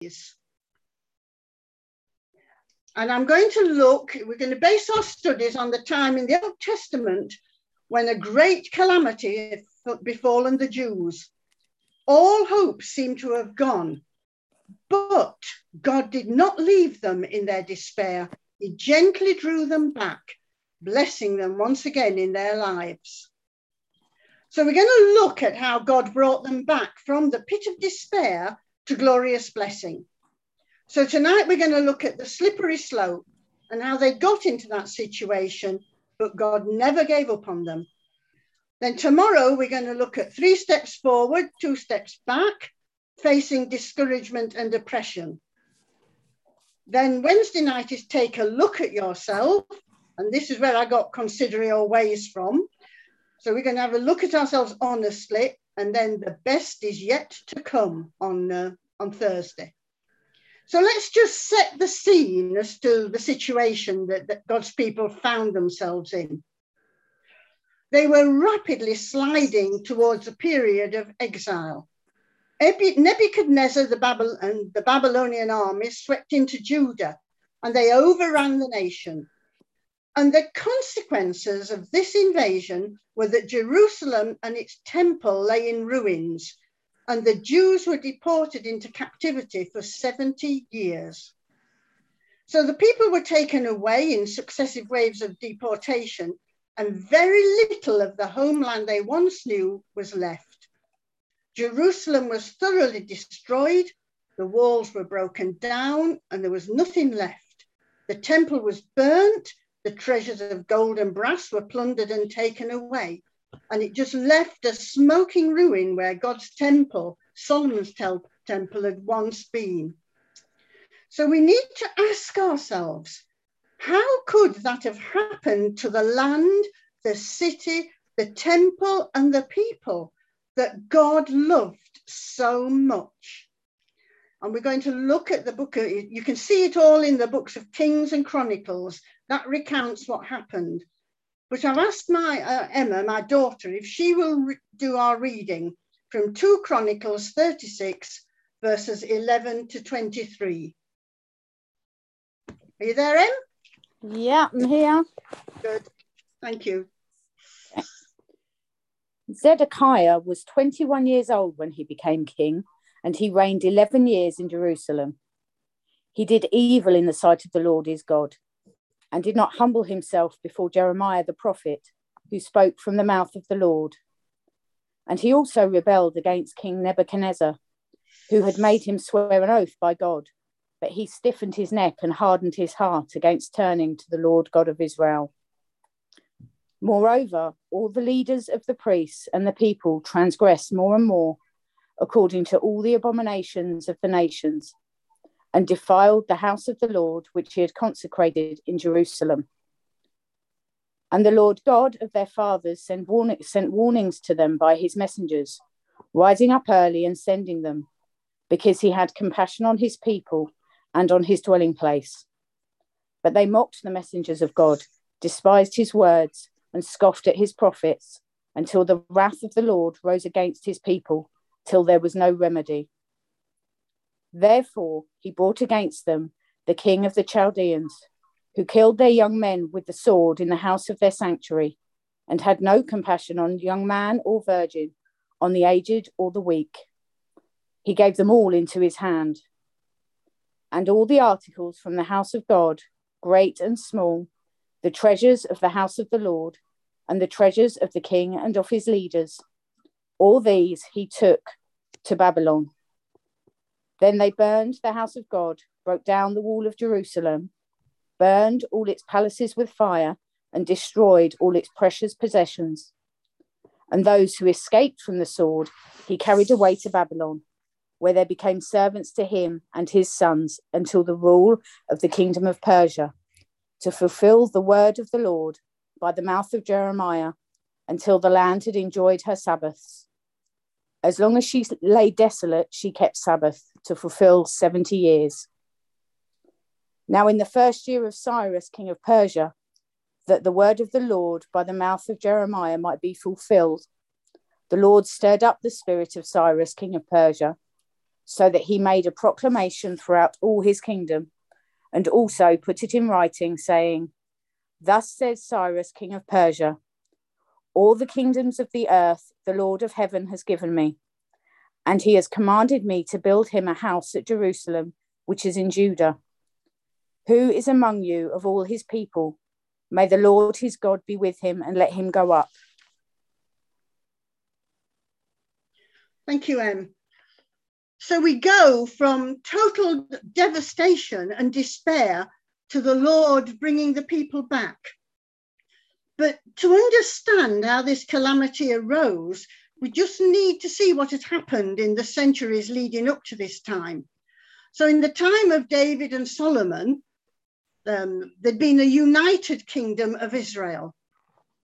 And I'm going to look, we're going to base our studies on the time in the Old Testament when a great calamity had befallen the Jews. All hope seemed to have gone, but God did not leave them in their despair. He gently drew them back, blessing them once again in their lives. So we're going to look at how God brought them back from the pit of despair to glorious blessing. So tonight we're going to look at the slippery slope and how they got into that situation, but God never gave up on them. Then tomorrow we're going to look at three steps forward, two steps back, facing discouragement and depression. Then Wednesday night is take a look at yourself. And this is where I got consider your ways from. So we're going to have a look at ourselves honestly. And then the best is yet to come on, uh, on Thursday. So let's just set the scene as to the situation that, that God's people found themselves in. They were rapidly sliding towards a period of exile. Nebuchadnezzar the Babylon, and the Babylonian army swept into Judah and they overran the nation. And the consequences of this invasion were that Jerusalem and its temple lay in ruins and the Jews were deported into captivity for 70 years. So the people were taken away in successive waves of deportation, and very little of the homeland they once knew was left. Jerusalem was thoroughly destroyed, the walls were broken down, and there was nothing left. The temple was burnt, the treasures of gold and brass were plundered and taken away and it just left a smoking ruin where God's temple, Solomon's temple, had once been. So we need to ask ourselves how could that have happened to the land, the city, the temple, and the people that God loved so much? And we're going to look at the book, of, you can see it all in the books of Kings and Chronicles. That recounts what happened. But I've asked my uh, Emma, my daughter, if she will do our reading from 2 Chronicles 36, verses 11 to 23. Are you there, Em? Yeah, I'm here. Good. Thank you. Zedekiah was 21 years old when he became king, and he reigned 11 years in Jerusalem. He did evil in the sight of the Lord his God and did not humble himself before Jeremiah the prophet, who spoke from the mouth of the Lord. And he also rebelled against King Nebuchadnezzar, who had made him swear an oath by God, but he stiffened his neck and hardened his heart against turning to the Lord God of Israel. Moreover, all the leaders of the priests and the people transgressed more and more, according to all the abominations of the nations and defiled the house of the Lord, which he had consecrated in Jerusalem. And the Lord God of their fathers sent, warning, sent warnings to them by his messengers, rising up early and sending them, because he had compassion on his people and on his dwelling place. But they mocked the messengers of God, despised his words, and scoffed at his prophets, until the wrath of the Lord rose against his people, till there was no remedy. Therefore, he brought against them the king of the Chaldeans, who killed their young men with the sword in the house of their sanctuary, and had no compassion on young man or virgin, on the aged or the weak. He gave them all into his hand. And all the articles from the house of God, great and small, the treasures of the house of the Lord, and the treasures of the king and of his leaders, all these he took to Babylon then they burned the house of God, broke down the wall of Jerusalem, burned all its palaces with fire, and destroyed all its precious possessions. And those who escaped from the sword, he carried away to Babylon, where they became servants to him and his sons until the rule of the kingdom of Persia, to fulfill the word of the Lord by the mouth of Jeremiah, until the land had enjoyed her Sabbaths. As long as she lay desolate, she kept Sabbath to fulfill 70 years. Now, in the first year of Cyrus, king of Persia, that the word of the Lord by the mouth of Jeremiah might be fulfilled, the Lord stirred up the spirit of Cyrus, king of Persia, so that he made a proclamation throughout all his kingdom, and also put it in writing, saying, Thus says Cyrus, king of Persia All the kingdoms of the earth the Lord of heaven has given me, and he has commanded me to build him a house at Jerusalem, which is in Judah. Who is among you of all his people? May the Lord his God be with him and let him go up. Thank you, Em. So we go from total devastation and despair to the Lord bringing the people back. But to understand how this calamity arose, we just need to see what had happened in the centuries leading up to this time. So, in the time of David and Solomon, um, there'd been a united kingdom of Israel.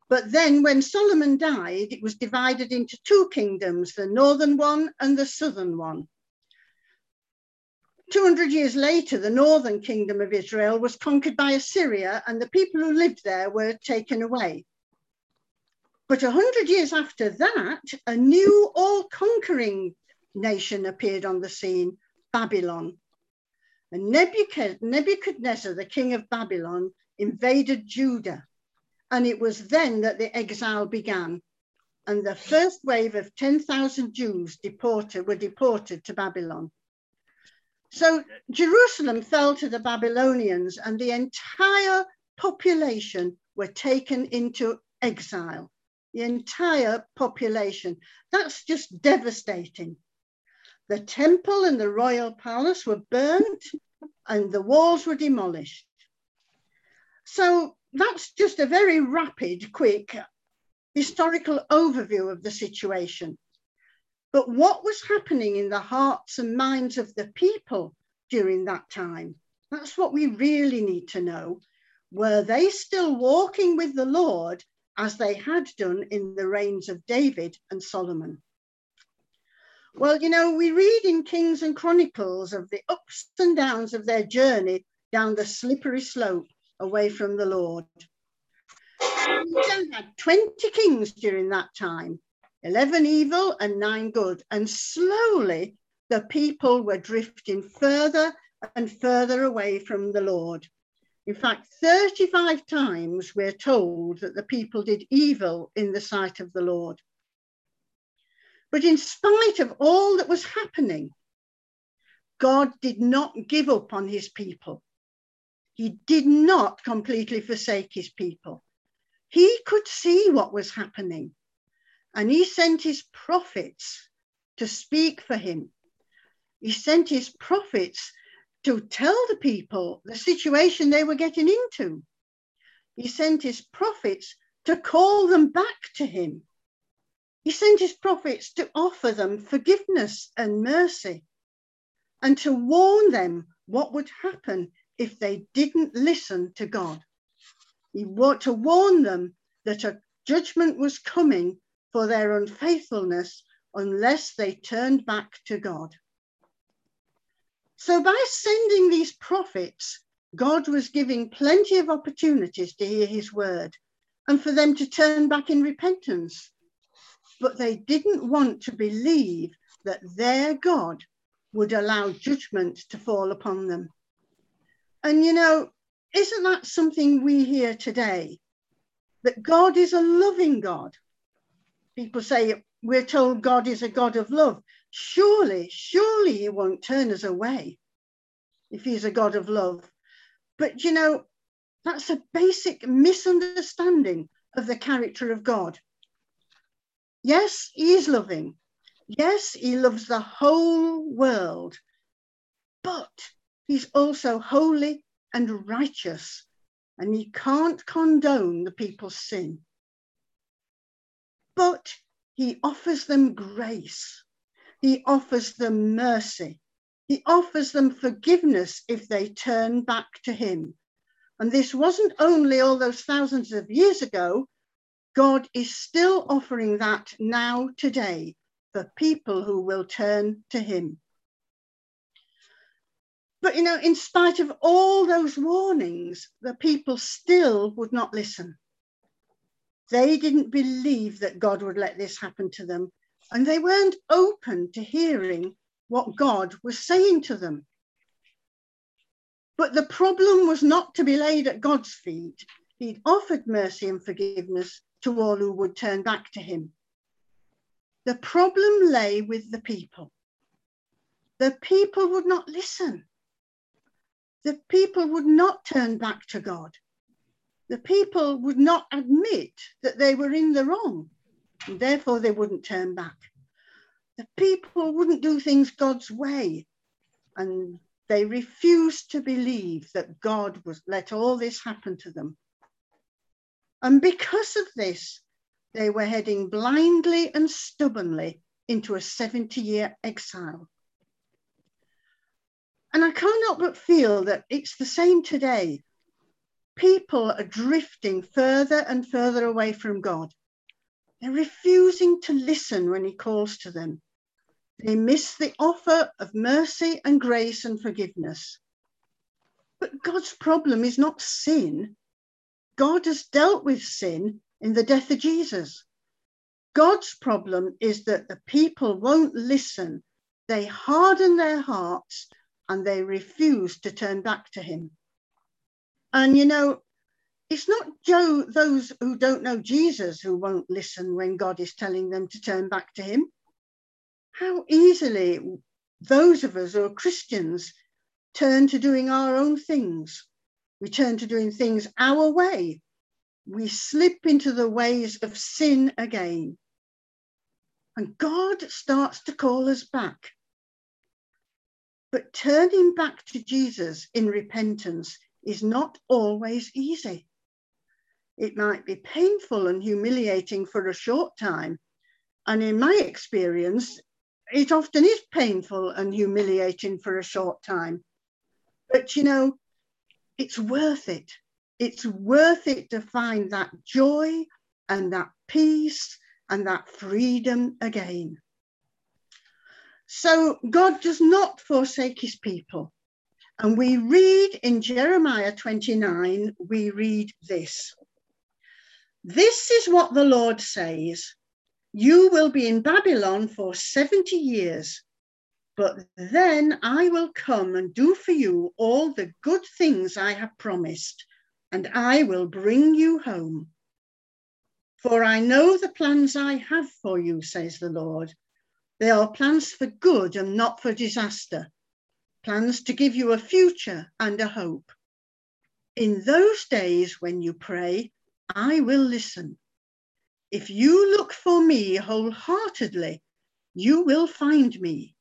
But then, when Solomon died, it was divided into two kingdoms the northern one and the southern one. 200 years later, the northern kingdom of Israel was conquered by Assyria, and the people who lived there were taken away. But 100 years after that, a new all conquering nation appeared on the scene Babylon. And Nebuchadnezzar, the king of Babylon, invaded Judah. And it was then that the exile began. And the first wave of 10,000 Jews deported, were deported to Babylon. So Jerusalem fell to the Babylonians, and the entire population were taken into exile. The entire population. That's just devastating. The temple and the royal palace were burnt, and the walls were demolished. So that's just a very rapid, quick historical overview of the situation. But what was happening in the hearts and minds of the people during that time? That's what we really need to know. Were they still walking with the Lord as they had done in the reigns of David and Solomon? Well, you know, we read in Kings and Chronicles of the ups and downs of their journey down the slippery slope away from the Lord. We had 20 kings during that time, 11 evil and nine good. And slowly the people were drifting further and further away from the Lord. In fact, 35 times we're told that the people did evil in the sight of the Lord. But in spite of all that was happening, God did not give up on his people. He did not completely forsake his people. He could see what was happening. And he sent his prophets to speak for him. He sent his prophets to tell the people the situation they were getting into. He sent his prophets to call them back to him. He sent his prophets to offer them forgiveness and mercy and to warn them what would happen if they didn't listen to God. He wanted to warn them that a judgment was coming for their unfaithfulness unless they turned back to God. So, by sending these prophets, God was giving plenty of opportunities to hear his word and for them to turn back in repentance. But they didn't want to believe that their God would allow judgment to fall upon them. And you know, isn't that something we hear today? That God is a loving God people say we're told God is a God of love. Surely, surely he won't turn us away if he's a God of love. But you know, that's a basic misunderstanding of the character of God. Yes, he is loving. Yes, he loves the whole world. But he's also holy and righteous, and he can't condone the people's sin but he offers them grace. He offers them mercy. He offers them forgiveness if they turn back to him. And this wasn't only all those thousands of years ago, God is still offering that now today for people who will turn to him. But you know, in spite of all those warnings, the people still would not listen. They didn't believe that God would let this happen to them, and they weren't open to hearing what God was saying to them. But the problem was not to be laid at God's feet. He'd offered mercy and forgiveness to all who would turn back to him. The problem lay with the people. The people would not listen. The people would not turn back to God. The people would not admit that they were in the wrong, and therefore they wouldn't turn back. The people wouldn't do things God's way, and they refused to believe that God was let all this happen to them. And because of this, they were heading blindly and stubbornly into a 70 year exile. And I help but feel that it's the same today. People are drifting further and further away from God. They're refusing to listen when He calls to them. They miss the offer of mercy and grace and forgiveness. But God's problem is not sin. God has dealt with sin in the death of Jesus. God's problem is that the people won't listen. They harden their hearts and they refuse to turn back to him. And you know, it's not Joe, those who don't know Jesus who won't listen when God is telling them to turn back to him. How easily those of us who are Christians turn to doing our own things. We turn to doing things our way. We slip into the ways of sin again. And God starts to call us back. But turning back to Jesus in repentance is not always easy. It might be painful and humiliating for a short time. And in my experience, it often is painful and humiliating for a short time. But you know, it's worth it. It's worth it to find that joy and that peace and that freedom again. So God does not forsake his people. And we read in Jeremiah 29, we read this. This is what the Lord says You will be in Babylon for 70 years, but then I will come and do for you all the good things I have promised, and I will bring you home. For I know the plans I have for you, says the Lord they are plans for good and not for disaster, plans to give you a future and a hope. In those days when you pray, I will listen. If you look for me wholeheartedly, you will find me.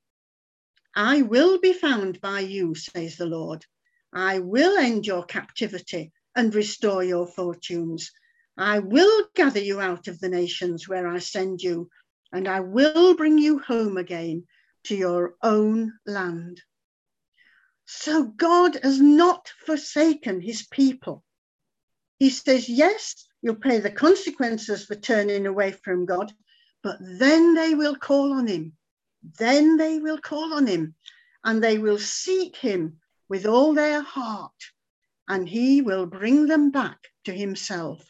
I will be found by you, says the Lord. I will end your captivity and restore your fortunes. I will gather you out of the nations where I send you and I will bring you home again to your own land. So God has not forsaken his people. He says, yes, you'll pay the consequences for turning away from God, but then they will call on him. Then they will call on him and they will seek him with all their heart, and he will bring them back to himself.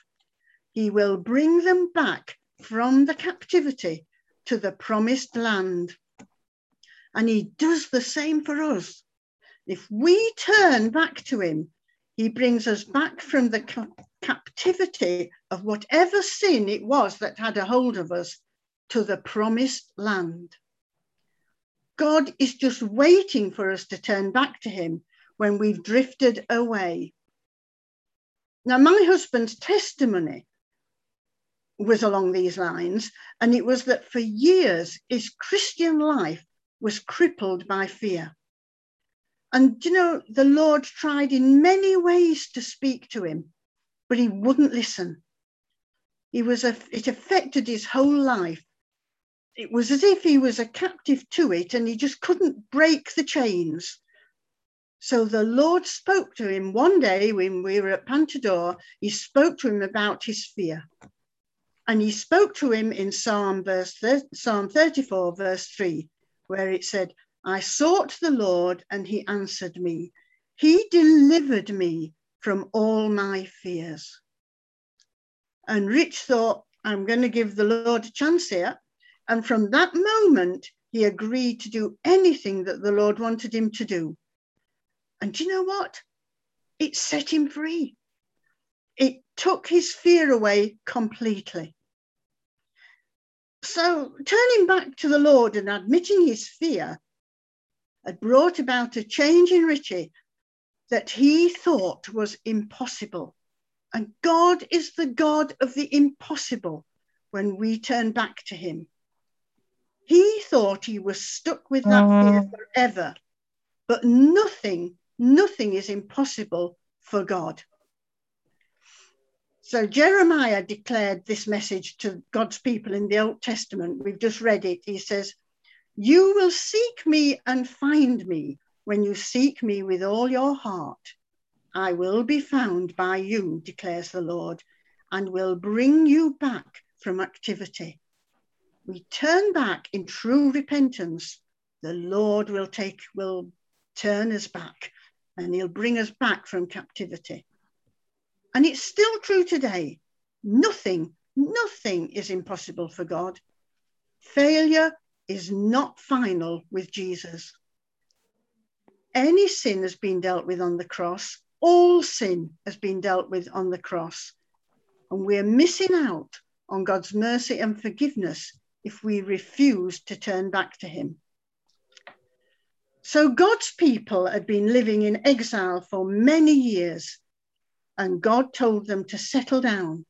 He will bring them back from the captivity to the promised land. And he does the same for us. If we turn back to him, he brings us back from the ca- captivity of whatever sin it was that had a hold of us to the promised land. God is just waiting for us to turn back to him when we've drifted away. Now, my husband's testimony was along these lines. And it was that for years, his Christian life was crippled by fear. And, you know, the Lord tried in many ways to speak to him, but he wouldn't listen. He was a, it affected his whole life. It was as if he was a captive to it and he just couldn't break the chains. So the Lord spoke to him one day when we were at Pantador. He spoke to him about his fear. And he spoke to him in Psalm, verse, Psalm 34, verse 3, where it said, I sought the Lord and he answered me. He delivered me from all my fears. And Rich thought, I'm going to give the Lord a chance here. And from that moment, he agreed to do anything that the Lord wanted him to do. And do you know what? It set him free. It took his fear away completely. So, turning back to the Lord and admitting his fear had brought about a change in Richie that he thought was impossible. And God is the God of the impossible when we turn back to him. He thought he was stuck with that fear mm-hmm. forever, but nothing, nothing is impossible for God. So Jeremiah declared this message to God's people in the Old Testament. We've just read it. He says, You will seek me and find me when you seek me with all your heart. I will be found by you, declares the Lord, and will bring you back from activity. We turn back in true repentance. The Lord will take, will turn us back and he'll bring us back from captivity. And it's still true today. Nothing, nothing is impossible for God. Failure is not final with Jesus. Any sin has been dealt with on the cross. All sin has been dealt with on the cross. And we're missing out on God's mercy and forgiveness if we refuse to turn back to Him. So God's people had been living in exile for many years and God told them to settle down,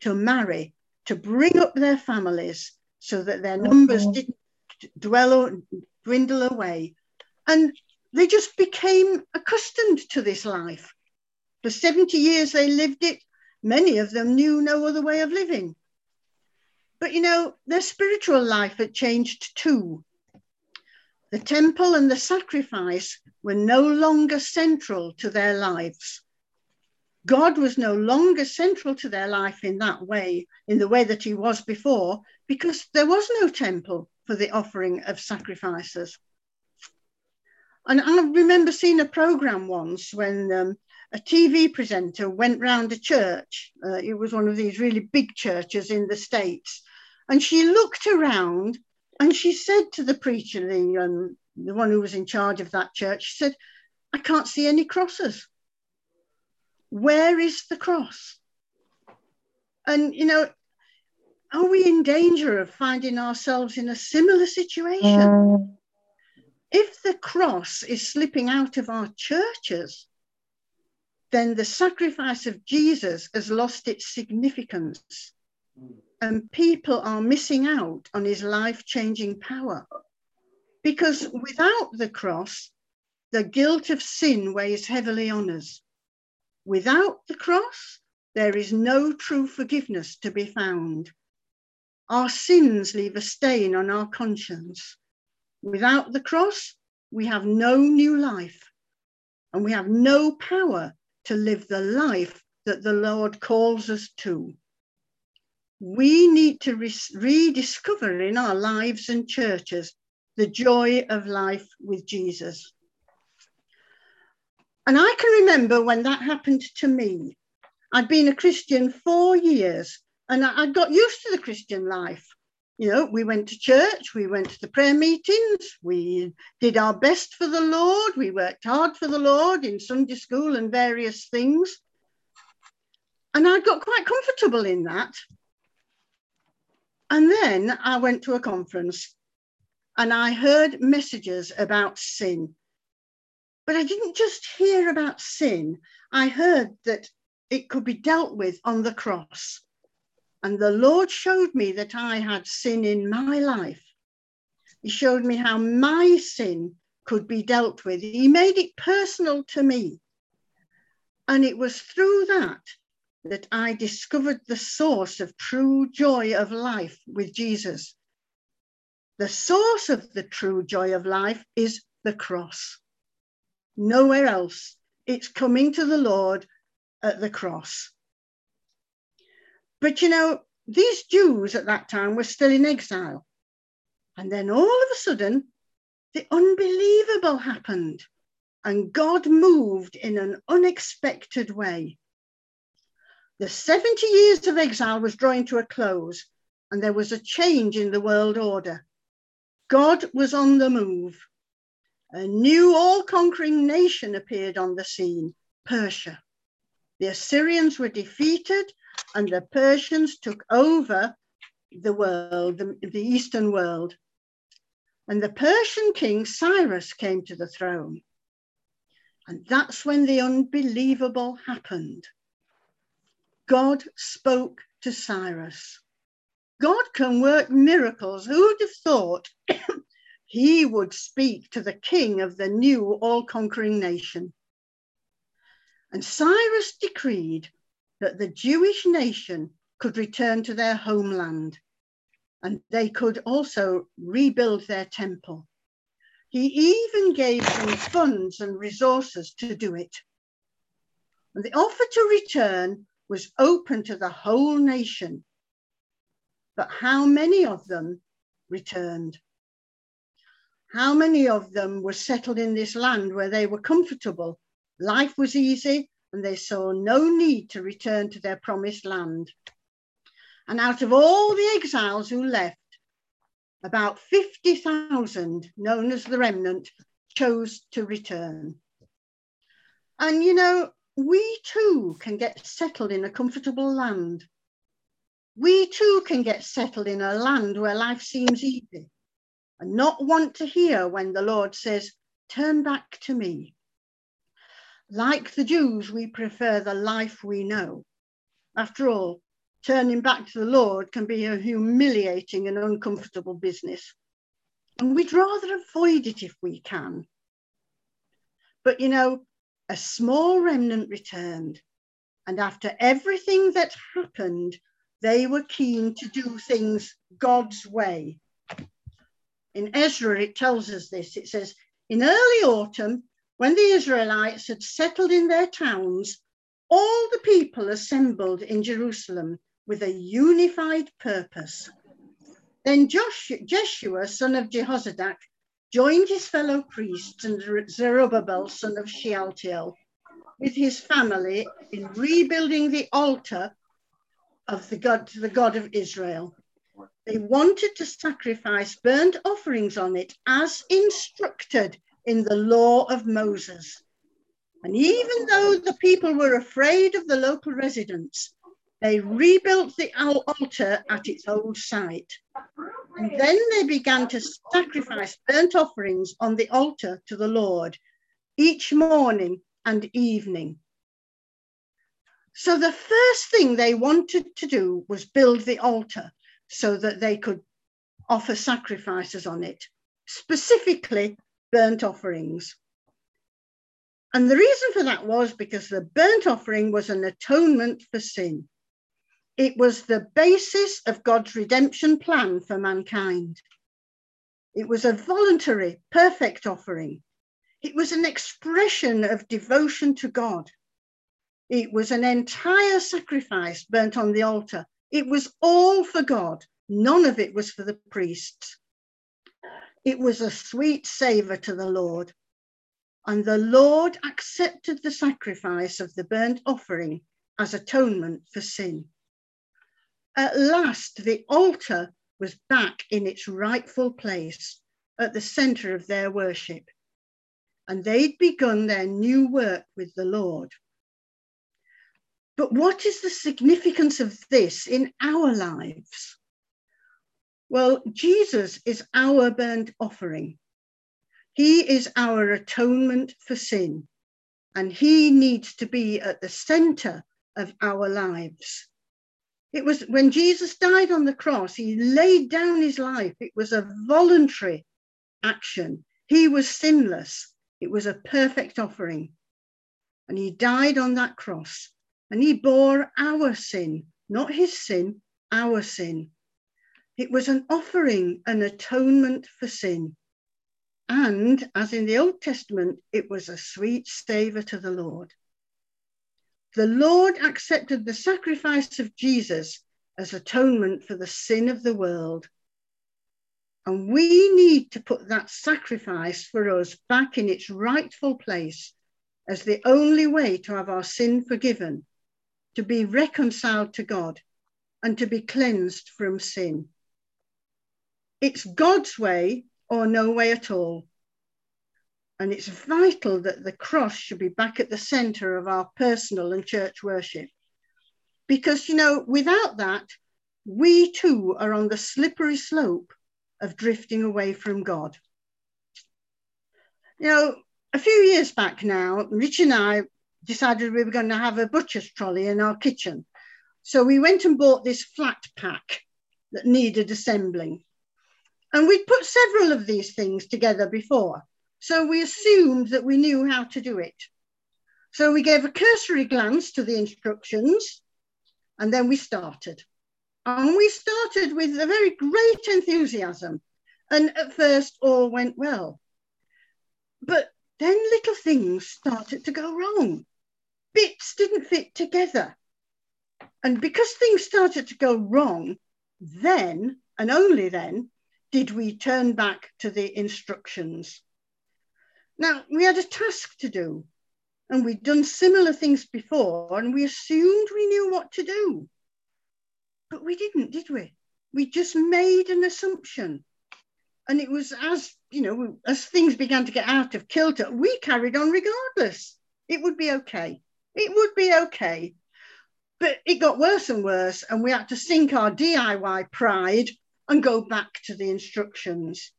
to marry, to bring up their families so that their numbers mm-hmm. didn't dwell or dwindle away. And they just became accustomed to this life. For 70 years they lived it. Many of them knew no other way of living. But you know, their spiritual life had changed too. The temple and the sacrifice were no longer central to their lives. God was no longer central to their life in that way, in the way that he was before, because there was no temple for the offering of sacrifices. And I remember seeing a program once when um, a TV presenter went round a church. Uh, it was one of these really big churches in the States. And she looked around and she said to the preacher, the, um, the one who was in charge of that church, she said, I can't see any crosses where is the cross? And, you know, are we in danger of finding ourselves in a similar situation? If the cross is slipping out of our churches, then the sacrifice of Jesus has lost its significance and people are missing out on his life changing power. Because without the cross, the guilt of sin weighs heavily on us. Without the cross, there is no true forgiveness to be found. Our sins leave a stain on our conscience. Without the cross, we have no new life and we have no power to live the life that the Lord calls us to. We need to re- rediscover in our lives and churches the joy of life with Jesus. And I can remember when that happened to me. I'd been a Christian four years and I got used to the Christian life. You know, we went to church, we went to the prayer meetings, we did our best for the Lord, we worked hard for the Lord in Sunday school and various things. And I got quite comfortable in that. And then I went to a conference and I heard messages about sin but I didn't just hear about sin, I heard that it could be dealt with on the cross. And the Lord showed me that I had sin in my life. He showed me how my sin could be dealt with. He made it personal to me. And it was through that that I discovered the source of true joy of life with Jesus. The source of the true joy of life is the cross nowhere else. It's coming to the Lord at the cross. But you know, these Jews at that time were still in exile. And then all of a sudden, the unbelievable happened, and God moved in an unexpected way. The 70 years of exile was drawing to a close, and there was a change in the world order. God was on the move. A new all conquering nation appeared on the scene Persia. The Assyrians were defeated, and the Persians took over the world, the, the Eastern world. And the Persian king Cyrus came to the throne. And that's when the unbelievable happened. God spoke to Cyrus. God can work miracles. Who'd have thought he would speak to the king of the new all conquering nation? And Cyrus decreed that the Jewish nation could return to their homeland and they could also rebuild their temple. He even gave them funds and resources to do it. And the offer to return was open to the whole nation. But how many of them returned? How many of them were settled in this land where they were comfortable? Life was easy and they saw no need to return to their promised land. And out of all the exiles who left, about 50,000, known as the remnant, chose to return. And you know, we too can get settled in a comfortable land. We too can get settled in a land where life seems easy and not want to hear when the Lord says, Turn back to me. Like the Jews, we prefer the life we know. After all, turning back to the Lord can be a humiliating and uncomfortable business. And we'd rather avoid it if we can. But you know, a small remnant returned. And after everything that happened, they were keen to do things God's way. In Ezra, it tells us this. It says, In early autumn, when the Israelites had settled in their towns, all the people assembled in Jerusalem with a unified purpose. Then Joshua, Jeshua, son of Jehozadak, joined his fellow priests and Zerubbabel, son of Shealtiel, with his family in rebuilding the altar of the God, the God of Israel. They wanted to sacrifice burnt offerings on it as instructed in the law of Moses. And even though the people were afraid of the local residents, they rebuilt the altar at its old site. And then they began to sacrifice burnt offerings on the altar to the Lord each morning and evening. So the first thing they wanted to do was build the altar so that they could offer sacrifices on it, specifically burnt offerings. And the reason for that was because the burnt offering was an atonement for sin. It was the basis of God's redemption plan for mankind. It was a voluntary, perfect offering. It was an expression of devotion to God. It was an entire sacrifice burnt on the altar. It was all for God. None of it was for the priests. It was a sweet savor to the Lord. And the Lord accepted the sacrifice of the burnt offering as atonement for sin. At last, the altar was back in its rightful place at the center of their worship. And they'd begun their new work with the Lord. But what is the significance of this in our lives? Well, Jesus is our burnt offering. He is our atonement for sin, and he needs to be at the center of our lives. It was when Jesus died on the cross, he laid down his life. It was a voluntary action. He was sinless. It was a perfect offering. And he died on that cross and he bore our sin, not his sin, our sin. It was an offering, an atonement for sin. And as in the Old Testament, it was a sweet savor to the Lord the Lord accepted the sacrifice of Jesus as atonement for the sin of the world. And we need to put that sacrifice for us back in its rightful place as the only way to have our sin forgiven, to be reconciled to God, and to be cleansed from sin. It's God's way or no way at all. And it's vital that the cross should be back at the center of our personal and church worship. Because, you know, without that, we too are on the slippery slope of drifting away from God. You know, a few years back now, Rich and I decided we were going to have a butcher's trolley in our kitchen. So we went and bought this flat pack that needed assembling. And we'd put several of these things together before. So we assumed that we knew how to do it. So we gave a cursory glance to the instructions and then we started. And we started with a very great enthusiasm. And at first, all went well. But then little things started to go wrong. Bits didn't fit together. And because things started to go wrong, then and only then did we turn back to the instructions. Now, we had a task to do, and we'd done similar things before, and we assumed we knew what to do. But we didn't, did we? We just made an assumption. And it was as, you know, as things began to get out of kilter, we carried on regardless. It would be okay. It would be okay. But it got worse and worse, and we had to sink our DIY pride and go back to the instructions.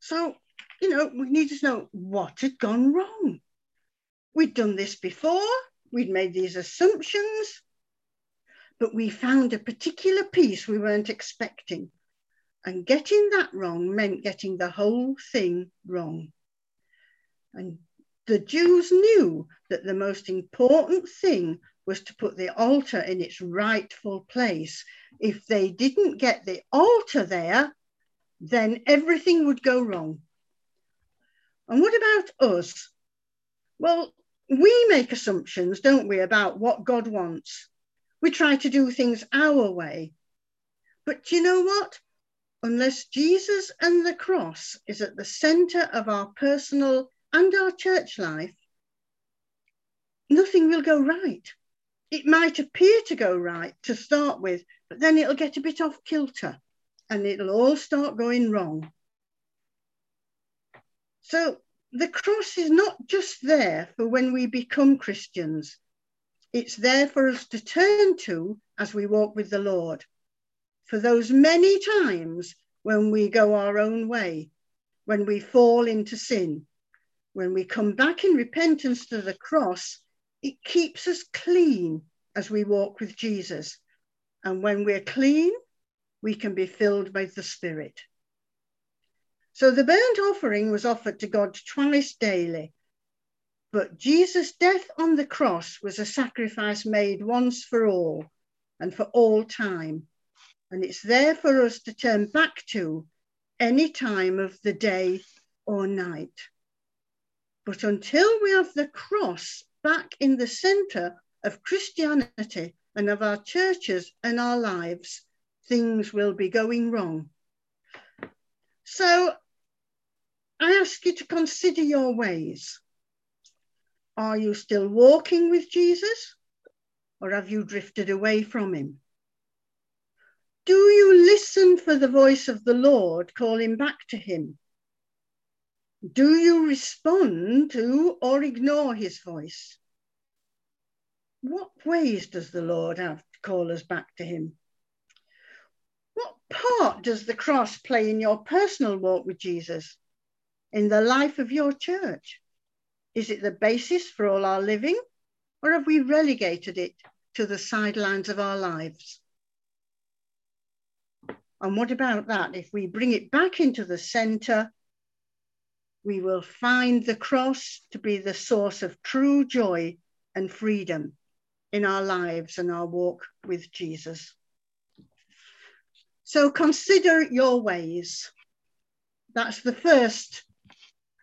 So, you know, we needed to know what had gone wrong. We'd done this before, we'd made these assumptions, but we found a particular piece we weren't expecting. And getting that wrong meant getting the whole thing wrong. And the Jews knew that the most important thing was to put the altar in its rightful place. If they didn't get the altar there, then everything would go wrong. And what about us? Well, we make assumptions, don't we, about what God wants. We try to do things our way. But you know what? Unless Jesus and the cross is at the center of our personal and our church life, nothing will go right. It might appear to go right to start with, but then it'll get a bit off kilter and it'll all start going wrong. So the cross is not just there for when we become Christians, it's there for us to turn to as we walk with the Lord. For those many times when we go our own way, when we fall into sin, when we come back in repentance to the cross, it keeps us clean as we walk with Jesus. And when we're clean, we can be filled by the Spirit. So the burnt offering was offered to God twice daily. But Jesus' death on the cross was a sacrifice made once for all and for all time. And it's there for us to turn back to any time of the day or night. But until we have the cross back in the center of Christianity and of our churches and our lives, things will be going wrong. So I ask you to consider your ways. Are you still walking with Jesus or have you drifted away from him? Do you listen for the voice of the Lord calling back to him? Do you respond to or ignore his voice? What ways does the Lord have to call us back to him? What part does the cross play in your personal walk with Jesus, in the life of your church? Is it the basis for all our living, or have we relegated it to the sidelines of our lives? And what about that? If we bring it back into the center, we will find the cross to be the source of true joy and freedom in our lives and our walk with Jesus. So consider your ways. That's the first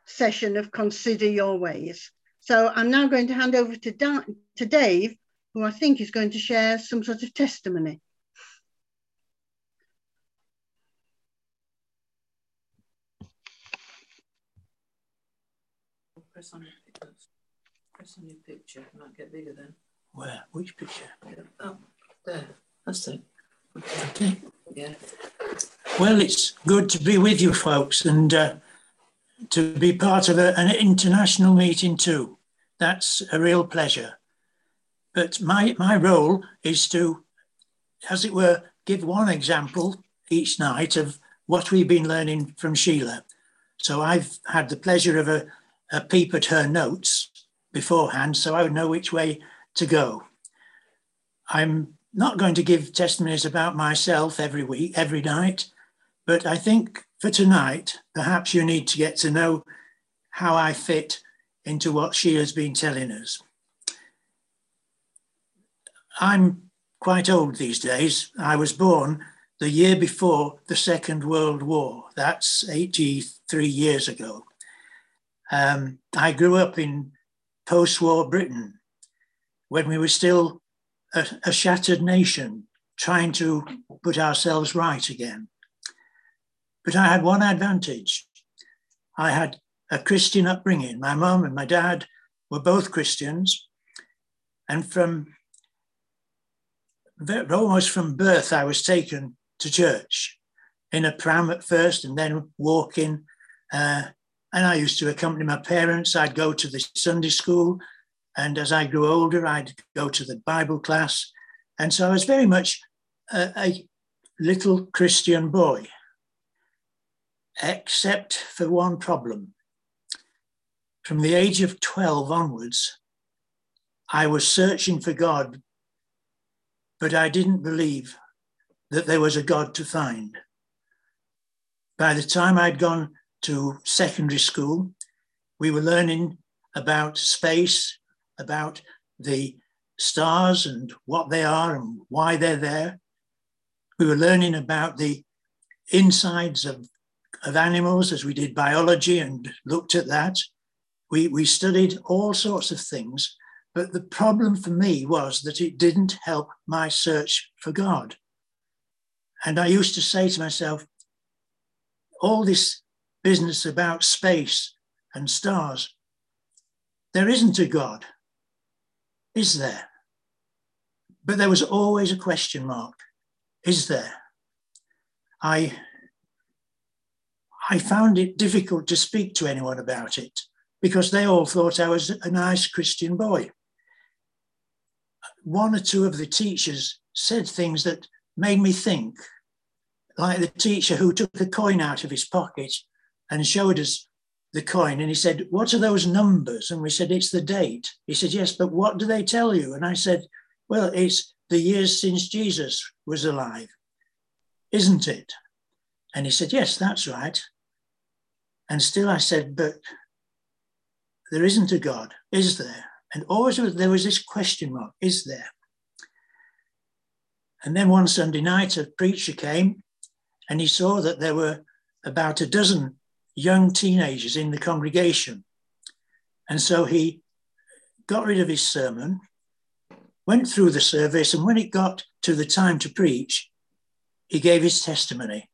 session of Consider Your Ways. So I'm now going to hand over to, da to Dave, who I think is going to share some sort of testimony. Press on your picture. Press on your picture. It might get bigger then. Where? Which picture? Oh, there. That's it. Okay. Yeah. Well, it's good to be with you folks and uh, to be part of a, an international meeting too. That's a real pleasure. But my, my role is to, as it were, give one example each night of what we've been learning from Sheila. So I've had the pleasure of a, a peep at her notes beforehand, so I would know which way to go. I'm not going to give testimonies about myself every week, every night, but I think for tonight, perhaps you need to get to know how I fit into what she has been telling us. I'm quite old these days. I was born the year before the Second World War. That's 83 years ago. Um, I grew up in post war Britain when we were still a, a shattered nation trying to put ourselves right again. But I had one advantage. I had a Christian upbringing. My mum and my dad were both Christians. And from almost from birth, I was taken to church in a pram at first and then walking. Uh, and I used to accompany my parents. I'd go to the Sunday school. And as I grew older, I'd go to the Bible class. And so I was very much a, a little Christian boy, except for one problem. From the age of 12 onwards, I was searching for God, but I didn't believe that there was a God to find. By the time I'd gone to secondary school, we were learning about space, about the stars and what they are and why they're there. We were learning about the insides of, of animals as we did biology and looked at that. We, we studied all sorts of things, but the problem for me was that it didn't help my search for God. And I used to say to myself, all this business about space and stars, there isn't a God, is there? But there was always a question mark, is there? I, I found it difficult to speak to anyone about it because they all thought I was a nice Christian boy. One or two of the teachers said things that made me think, like the teacher who took a coin out of his pocket and showed us the coin. And he said, What are those numbers? And we said, It's the date. He said, Yes, but what do they tell you? And I said, Well, it's the years since Jesus was alive, isn't it? And he said, Yes, that's right. And still I said, But there isn't a God, is there? And always there was this question mark is there? And then one Sunday night, a preacher came and he saw that there were about a dozen young teenagers in the congregation. And so he got rid of his sermon, went through the service, and when it got to the time to preach, he gave his testimony.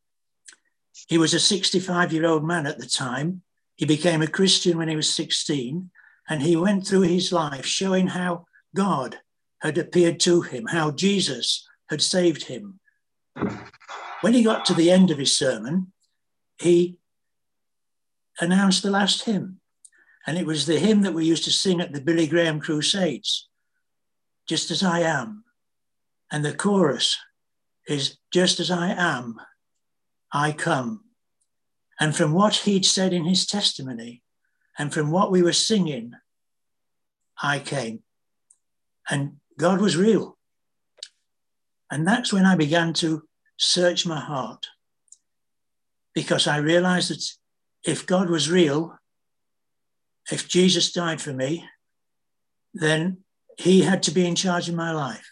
He was a 65 year old man at the time, he became a Christian when he was 16, and he went through his life showing how God had appeared to him, how Jesus had saved him. When he got to the end of his sermon, he announced the last hymn. And it was the hymn that we used to sing at the Billy Graham Crusades, Just as I Am. And the chorus is Just as I am, I come. And from what he'd said in his testimony, and from what we were singing, I came. And God was real. And that's when I began to search my heart because I realized that if God was real, if Jesus died for me, then he had to be in charge of my life.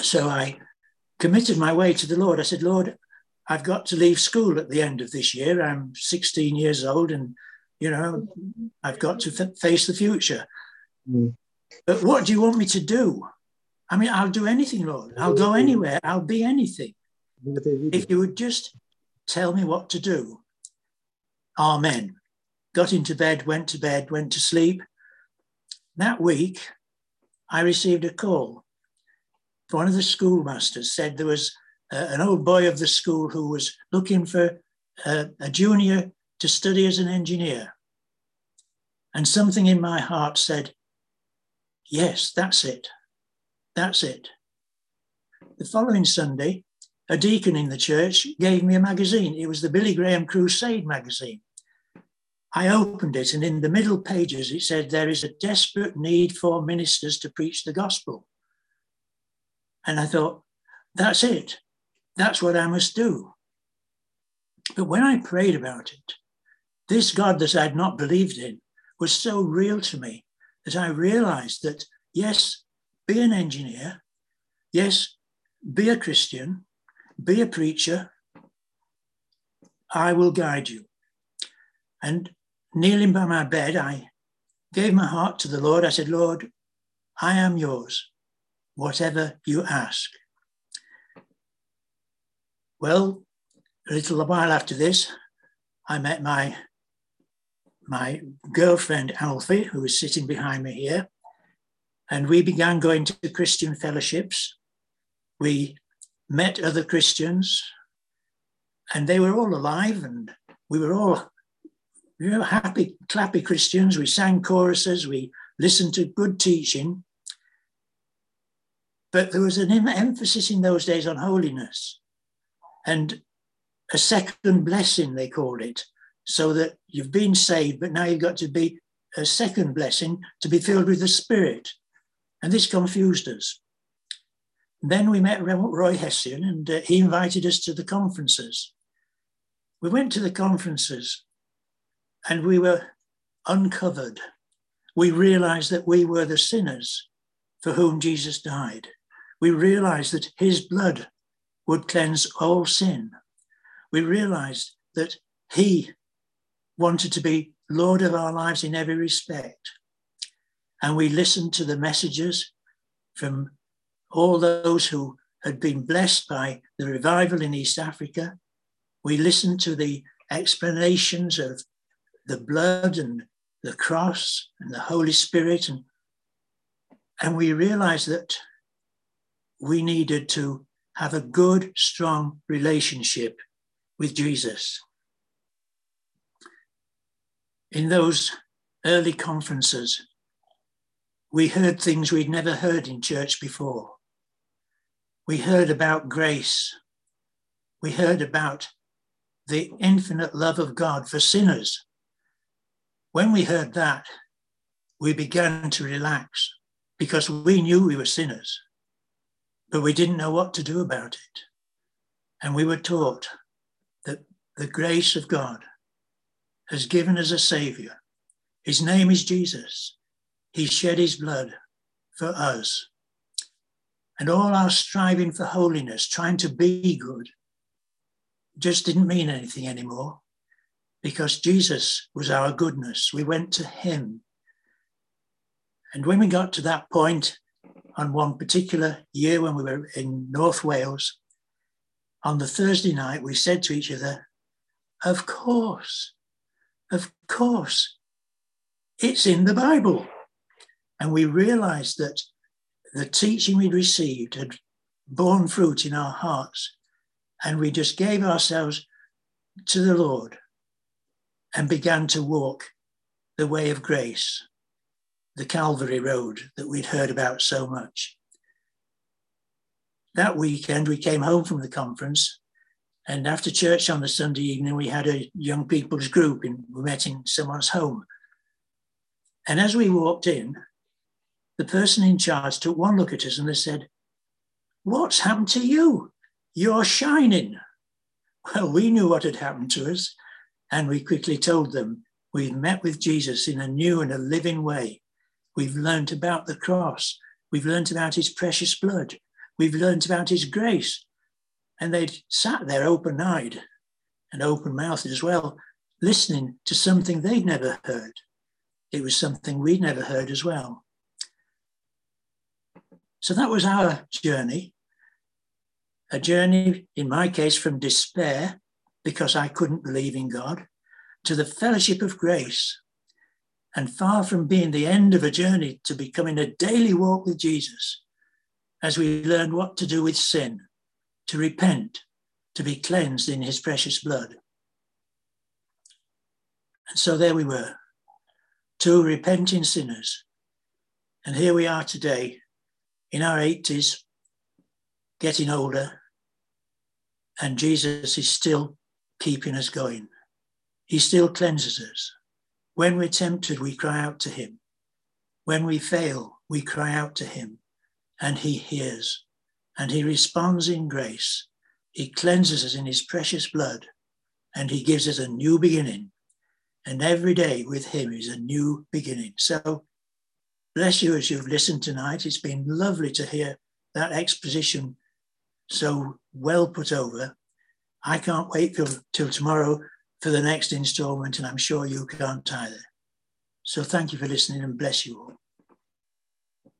So I committed my way to the Lord. I said, Lord, I've got to leave school at the end of this year. I'm 16 years old and, you know, I've got to f- face the future. Mm. But what do you want me to do? I mean, I'll do anything, Lord. I'll go anywhere. I'll be anything. If you would just tell me what to do. Amen. Got into bed, went to bed, went to sleep. That week, I received a call. One of the schoolmasters said there was uh, an old boy of the school who was looking for uh, a junior to study as an engineer. And something in my heart said, Yes, that's it. That's it. The following Sunday, a deacon in the church gave me a magazine. It was the Billy Graham Crusade magazine. I opened it, and in the middle pages, it said, There is a desperate need for ministers to preach the gospel. And I thought, That's it. That's what I must do. But when I prayed about it, this God that I'd not believed in was so real to me that I realized that, yes, be an engineer, yes, be a Christian, be a preacher. I will guide you. And kneeling by my bed, I gave my heart to the Lord. I said, Lord, I am yours, whatever you ask. Well, a little while after this, I met my, my girlfriend, Alfie, who is sitting behind me here, and we began going to Christian fellowships. We met other Christians, and they were all alive, and we were all you know, happy, clappy Christians. We sang choruses, we listened to good teaching. But there was an emphasis in those days on holiness and a second blessing, they called it, so that you've been saved, but now you've got to be a second blessing to be filled with the Spirit. And this confused us. Then we met Roy Hession and uh, he invited us to the conferences. We went to the conferences and we were uncovered. We realized that we were the sinners for whom Jesus died. We realized that his blood would cleanse all sin. We realized that he wanted to be Lord of our lives in every respect. And we listened to the messages from all those who had been blessed by the revival in East Africa. We listened to the explanations of the blood and the cross and the Holy Spirit, and, and we realized that we needed to have a good, strong relationship with Jesus. In those early conferences, we heard things we'd never heard in church before we heard about grace. We heard about the infinite love of God for sinners. When we heard that, we began to relax because we knew we were sinners, but we didn't know what to do about it. And we were taught that the grace of God has given us a Savior. His name is Jesus. He shed his blood for us and all our striving for holiness, trying to be good, just didn't mean anything anymore because Jesus was our goodness. We went to him. And when we got to that point on one particular year when we were in North Wales, on the Thursday night, we said to each other, Of course, of course, it's in the Bible. And we realized that the teaching we'd received had borne fruit in our hearts. And we just gave ourselves to the Lord and began to walk the way of grace, the Calvary Road that we'd heard about so much. That weekend, we came home from the conference, and after church on the Sunday evening, we had a young people's group and we met in someone's home. And as we walked in, the person in charge took one look at us and they said, What's happened to you? You're shining. Well, we knew what had happened to us, and we quickly told them we've met with Jesus in a new and a living way. We've learned about the cross. We've learned about his precious blood. We've learned about his grace. And they'd sat there open eyed and open mouthed as well, listening to something they'd never heard. It was something we'd never heard as well. So that was our journey. A journey, in my case, from despair, because I couldn't believe in God, to the fellowship of grace. And far from being the end of a journey to becoming a daily walk with Jesus, as we learn what to do with sin to repent, to be cleansed in his precious blood. And so there we were, two repenting sinners. And here we are today in our 80s, getting older, and Jesus is still keeping us going. He still cleanses us. When we're tempted, we cry out to him. When we fail, we cry out to him, and he hears, and he responds in grace. He cleanses us in his precious blood, and he gives us a new beginning. And every day with him is a new beginning. So bless you as you've listened tonight. It's been lovely to hear that exposition so well put over. I can't wait till, till tomorrow for the next installment, and I'm sure you can't either. So thank you for listening and bless you all.